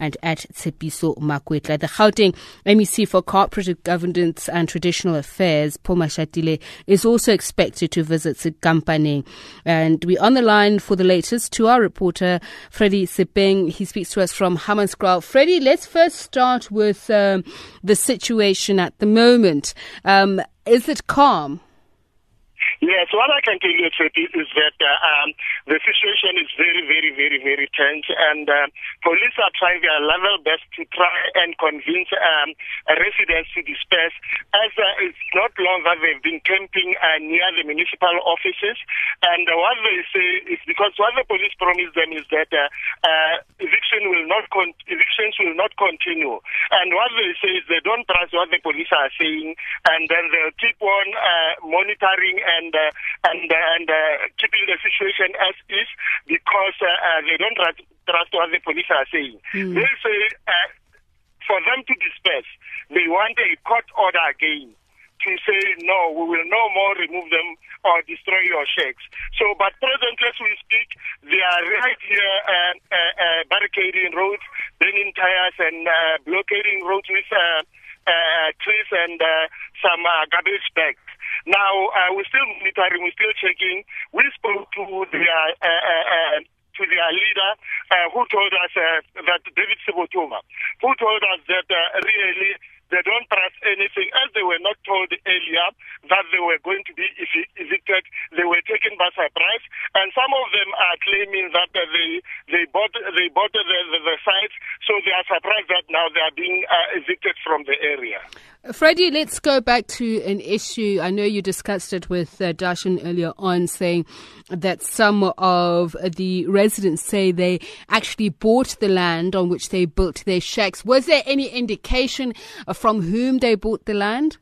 and at Tsepiso Makwetla. The Gauteng MEC for Cooperative Governance and Traditional Affairs, Paul Mashatile, is also expected to visit Kampaneng. And we're on the line for the latest to our reporter, Freddy Sipeng. He speaks to us from Hammanskraal. Freddy, let's first start with um, the situation at the moment. Um, is it calm? Yes, what I can tell you, is that uh, um, the situation is very, very, very, very tense, and uh, police are trying their level best to try and convince um, residents to disperse. As uh, it's not long that they've been camping uh, near the municipal offices, and what they say is because what the police promise them is that uh, uh, eviction will not con- evictions will not continue, and what they say is they don't trust what the police are saying, and then they'll keep on monitoring and and uh, and uh, and uh, keeping the situation as is because they don't trust what the police are saying. Mm. They say for them to disperse, they want a court order again to say no, we will no more remove them or destroy your shacks. So, but presently as we speak, they are right here uh, uh, uh, barricading roads, burning tires, and blockading roads with trees and some garbage bags. Now, uh, we're still checking. We spoke to their, uh, uh, uh, to their leader uh, who told us that David Sebotoma, who told us that really they don't trust anything, as they were not told earlier that they were going to be evicted. They were taken by surprise, and some of them are claiming that uh, they they bought they bought the, the, the so they are surprised that now they are being uh, evicted from the area. Freddie, let's go back to an issue. I know you discussed it with uh, Darshan earlier on, saying that some of the residents say they actually bought the land on which they built their shacks. Was there any indication from whom they bought the land?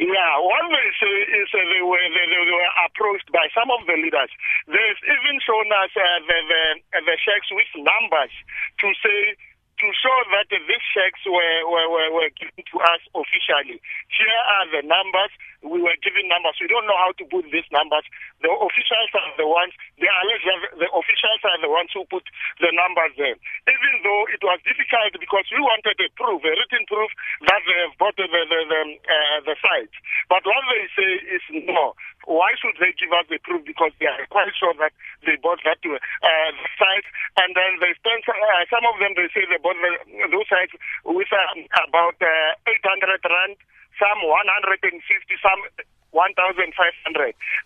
Yeah, one they say is uh, they, were, they, they, were approached by some of the leaders. They've even shown us uh, the, the, the shacks with numbers to say to show that these checks were, were, were, were given to us officially. Here are the numbers. We were given numbers. We don't know how to put these numbers. The officials are the ones, allege the officials are the ones who put the numbers there. Even though it was difficult because we wanted a proof, a written proof that they have bought the, the, the, uh, the site. But what they say is no. Why should they give us the proof? Because they are quite sure that they bought that uh, site. And then they spent, uh, some of them, they say they bought the, those sites with uh, about uh, 800 rand, some 150, some 1,500.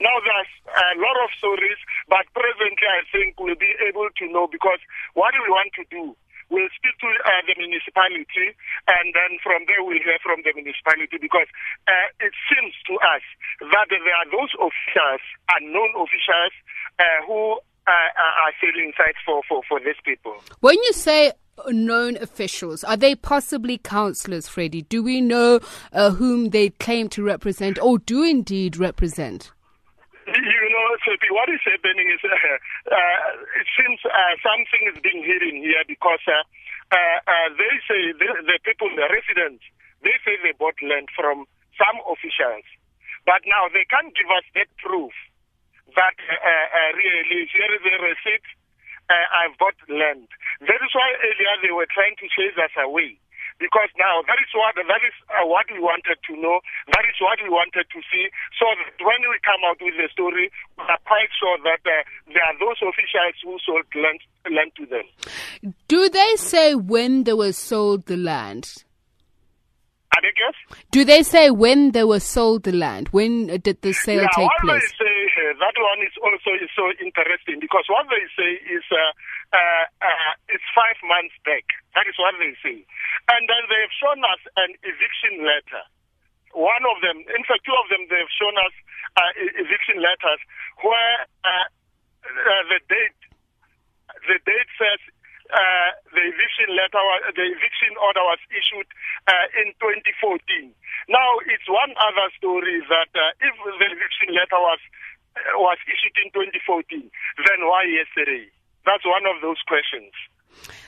Now, there's a lot of stories, but presently I think we'll be able to know because what we want to do We'll speak to uh, the municipality, and then from there we'll hear from the municipality because uh, it seems to us that there are those officials, unknown officials, uh, who uh, are selling sites for, for, for these people. When you say known officials? Are they possibly councillors, Freddie? Do we know uh, whom they claim to represent or do indeed represent? You know, Sophie, what is happening is uh, uh, it seems uh, something is being hidden here because uh, uh, they say the, the people, the residents, they say they bought land from some officials. But now they can't give us that proof that really here is a receipt uh, I've bought land. That is why earlier they were trying to chase us away. Because now that is what that is uh, what we wanted to know. That is what we wanted to see. So when we come out with the story, we are quite sure that uh, there are those officials who sold land, land to them. Do they say when they were sold the land? I guess. Do they say when they were sold the land? When did the sale yeah, take place? that one is also is so interesting because what they say is uh, uh, uh, it's five months back. That is what they say. And then they've shown us an eviction letter. One of them, in fact, two of them, they've shown us uh, eviction letters where uh, uh, the date the date says uh, the eviction letter, the eviction order was issued uh, in 2014. Now, it's one other story that uh, if the eviction letter was was issued in 2014, then why yesterday? That's one of those questions.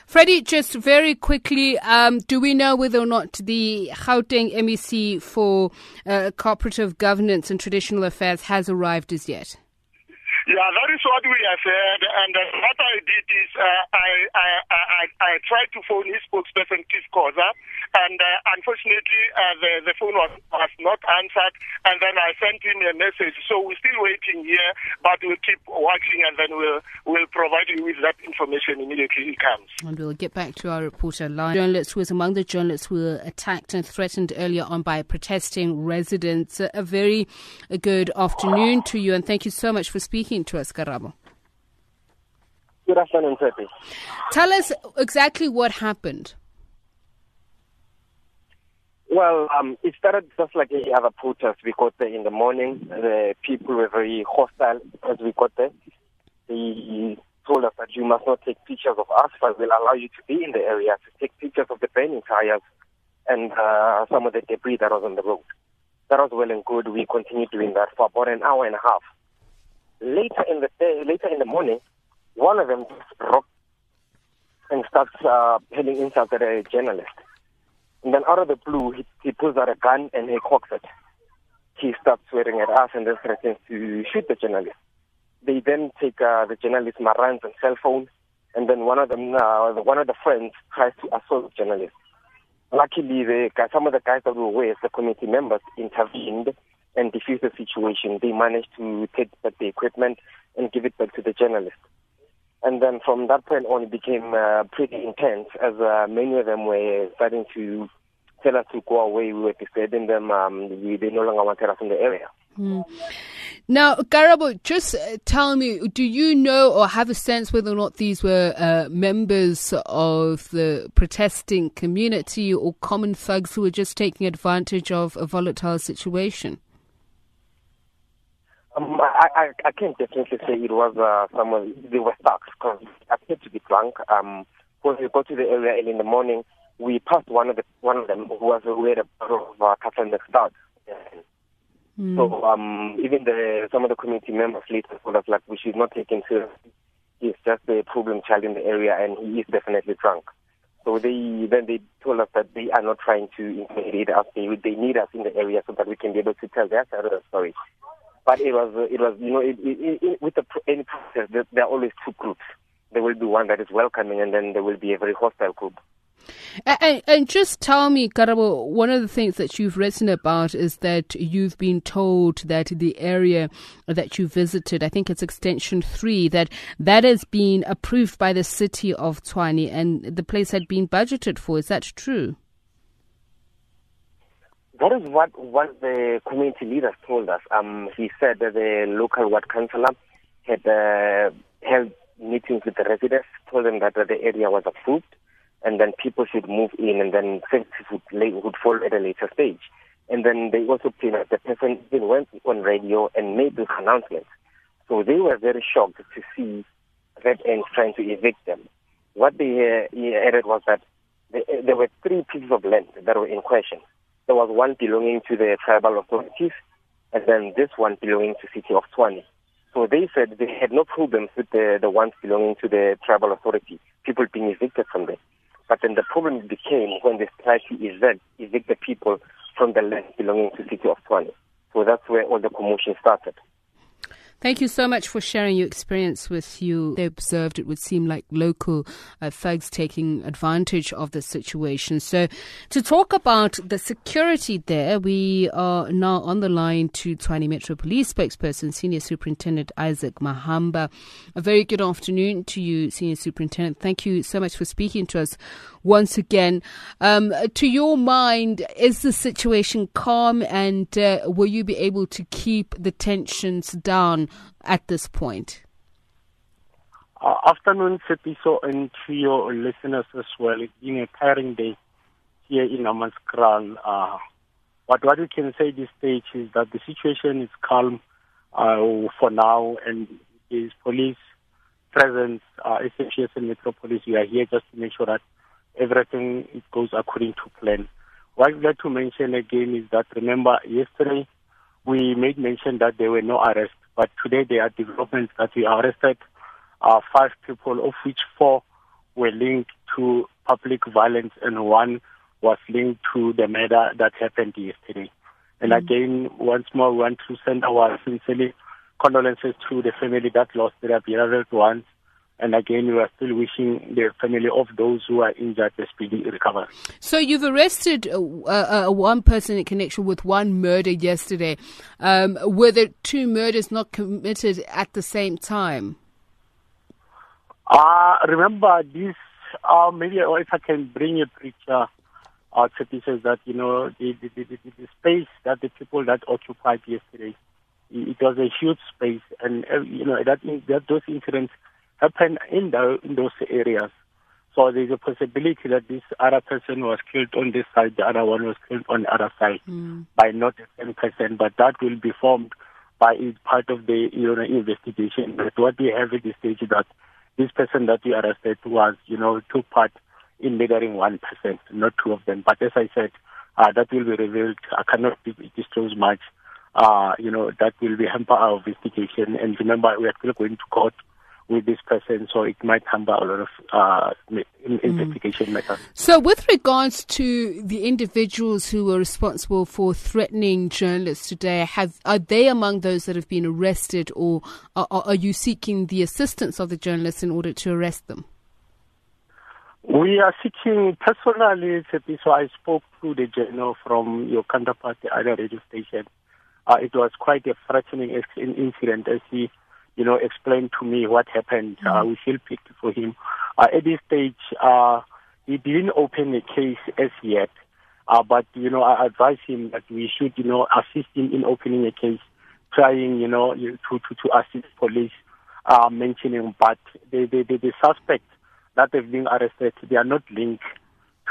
Freddie, just very quickly, um, do we know whether or not the Gauteng MEC for uh, Cooperative Governance and Traditional Affairs has arrived as yet? Yeah, that is what we have heard. And uh, what I did is uh, I, I, I, I tried to phone his spokesperson, Keith Khoza, and uh, unfortunately uh, the, the phone was, was not answered. And then I sent him a message. So we're still waiting here, but we'll keep watching and then we'll, we'll provide you with that information immediately it comes. And we'll get back to our reporter line. Journalist was among the journalists who were attacked and threatened earlier on by protesting residents. A very good afternoon to you, and thank you so much for speaking to us, Karabo. Good afternoon, Pepe. Tell us exactly what happened. Well, um, it started just like any other protest. We got there in the morning. The people were very hostile as we got there. They told us that you must not take pictures of us, but we'll allow you to be in the area to take pictures of the burning tires and uh, some of the debris that was on the road. That was well and good. We continued doing that for about an hour and a half. Later in the day, later in the morning, one of them just broke and starts uh, heading insult at a journalist. And then out of the blue, he, he pulls out a gun and he cocks it. He starts swearing at us and then threatens to shoot the journalist. They then take uh, the journalist's marans and cell phone, and then one of them, uh, one of the friends, tries to assault the journalist. Luckily, the some of the guys that were with the committee members intervened and diffused the situation. They managed to take back the equipment and give it back to the journalist. And then from that point on, it became uh, pretty intense as uh, many of them were starting to tell us to go away. We were disturbing them. Um, they no longer wanted us in the area. Mm. Now, Karabo, just uh, tell me, do you know or have a sense whether or not these were uh, members of the protesting community or common thugs who were just taking advantage of a volatile situation? Um, I, I, I can't definitely say it was uh, someone, they were thugs because I appeared to be drunk. Um, when we got to the area early in the morning, we passed one of the one of them who was who had a bottle of uh, Captain Start. Mm. So um, even the some of the community members later told us like we should not take him seriously. He's just a problem child in the area, and he is definitely drunk. So they then they told us that they are not trying to intimidate us. They they need us in the area so that we can be able to tell their side of the story. But it was it was you know it, it, it, with the, any process there, are always two groups. There will be one that is welcoming, and then there will be a very hostile group. And, and, just tell me, Karabo, one of the things that you've written about is that you've been told that the area that you visited, I think it's extension three, that that has been approved by the city of Tshwane and the place had been budgeted for. Is that true? That is what one the community leaders told us. Um, he said that the local ward councillor had uh, held meetings with the residents, told them that the area was approved and then people should move in, and then services would, would follow at a later stage. And then they also claim that the person even went on radio and made those announcement. So they were very shocked to see Red Ants trying to evict them. What they uh, added was that there were three pieces of land that were in question. There was one belonging to the tribal authorities, and then this one belonging to city of Tshwane. So they said they had no problems with the, the ones belonging to the tribal authority, people being evicted from there. But then the problem became when they tried to evict, the people from the land belonging to city of Tshwane. So that's where all the commotion started. Thank you so much for sharing your experience with you. They observed it would seem like local uh, thugs taking advantage of the situation. So, to talk about the security there, we are now on the line to Tshwane Metro Police spokesperson, Senior Superintendent Isaac Mahamba. A very good afternoon to you, Senior Superintendent. Thank you so much for speaking to us once again. Um, to your mind, is the situation calm and uh, will you be able to keep the tensions down at this point? Uh, afternoon, Sepiso, and to your listeners as well. It's been a tiring day here in Hammanskraal. Uh, but what we can say at this stage is that the situation is calm uh, for now, and is police presence, uh, SAPS and Metro Police, we are here just to make sure that everything goes according to plan. What I'd like to mention again is that remember yesterday we made mention that there were no arrests, but today there are developments that we arrested uh, five people, of which four were linked to public violence and one was linked to the murder that happened yesterday. And mm-hmm. again, once more, we want to send our sincerely condolences to the family that lost their beloved ones. And again, we are still wishing the family of those who are injured a speedy recovery. So you've arrested uh, uh, uh, one person in connection with one murder yesterday. Um, were the two murders not committed at the same time? Uh, remember this, uh, maybe if I can bring a picture out to says that, you know, the, the, the, the, space that the people that occupied yesterday, it was a huge space and, uh, you know, that, means that those incidents happen in, the, in those areas. So there's a possibility that this other person was killed on this side, the other one was killed on the other side mm. by not the same person, but that will be formed by part of the you know investigation. But what we have at this stage is that this person that we arrested was you know took part in murdering one person, not two of them. But as I said, uh, that will be revealed. I cannot disclose much. Uh, you know that will be hamper our investigation. And remember, we are still going to court with this person, so it might hamper a lot of uh, investigation mm. matters. So, with regards to the individuals who were responsible for threatening journalists today, have are they among those that have been arrested, or are, are you seeking the assistance of the journalists in order to arrest them? We are seeking personally, so I spoke to the journal from your counterpart, the other radio station. Uh, it was quite a threatening incident as he you know, explain to me what happened. Mm-hmm. Uh, we feel pity for him. Uh, at this stage, uh, he didn't open a case as yet. Uh, but, you know, I advise him that we should, you know, assist him in opening a case, trying, you know, to, to, to assist police, uh, mentioning, but the, the, the, the suspects that have been arrested, they are not linked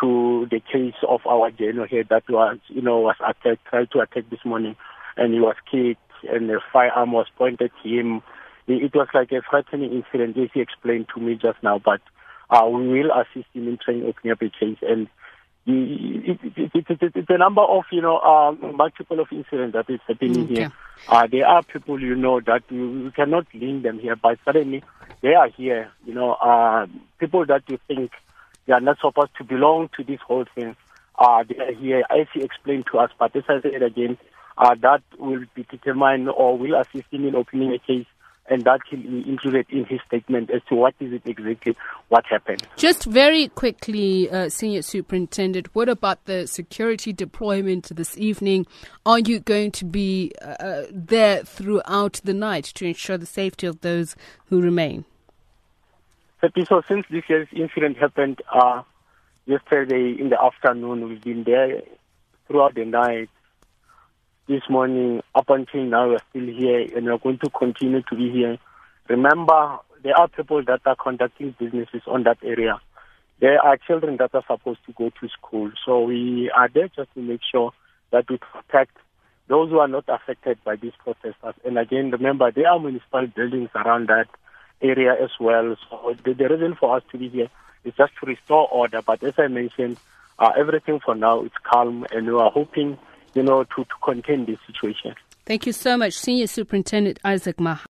to the case of our general here that was, you know, was attacked, tried to attack this morning, and he was kicked, and a firearm was pointed at him, it was like a frightening incident, as he explained to me just now. But uh, we will assist him in trying to open up a case. And it, it, it, it's a number of, you know, uh, multiple of incidents that is happening here. Uh, there are people, you know, that you, cannot link them here, but suddenly they are here. You know, uh, people that you think they are not supposed to belong to this whole thing. Uh, they are here, as he explained to us. But as I said again, uh, that will be determined or will assist him in opening a case and that will be included in his statement as to what is it exactly what happened. Just very quickly, uh, Senior Superintendent, what about the security deployment this evening? Are you going to be uh, uh there throughout the night to ensure the safety of those who remain? So since this year's incident happened uh, yesterday in the afternoon, we've been there throughout the night this morning up until now we're still here and we're going to continue to be here. Remember, there are people that are conducting businesses on that area. There are children that are supposed to go to school. So we are there just to make sure that we protect those who are not affected by these protesters. And again, remember, there are municipal buildings around that area as well. So the, the reason for us to be here is just to restore order. But as I mentioned, uh, everything for now is calm and we are hoping you know, to, to contain this situation. Thank you so much, Senior Superintendent Isaac Maha.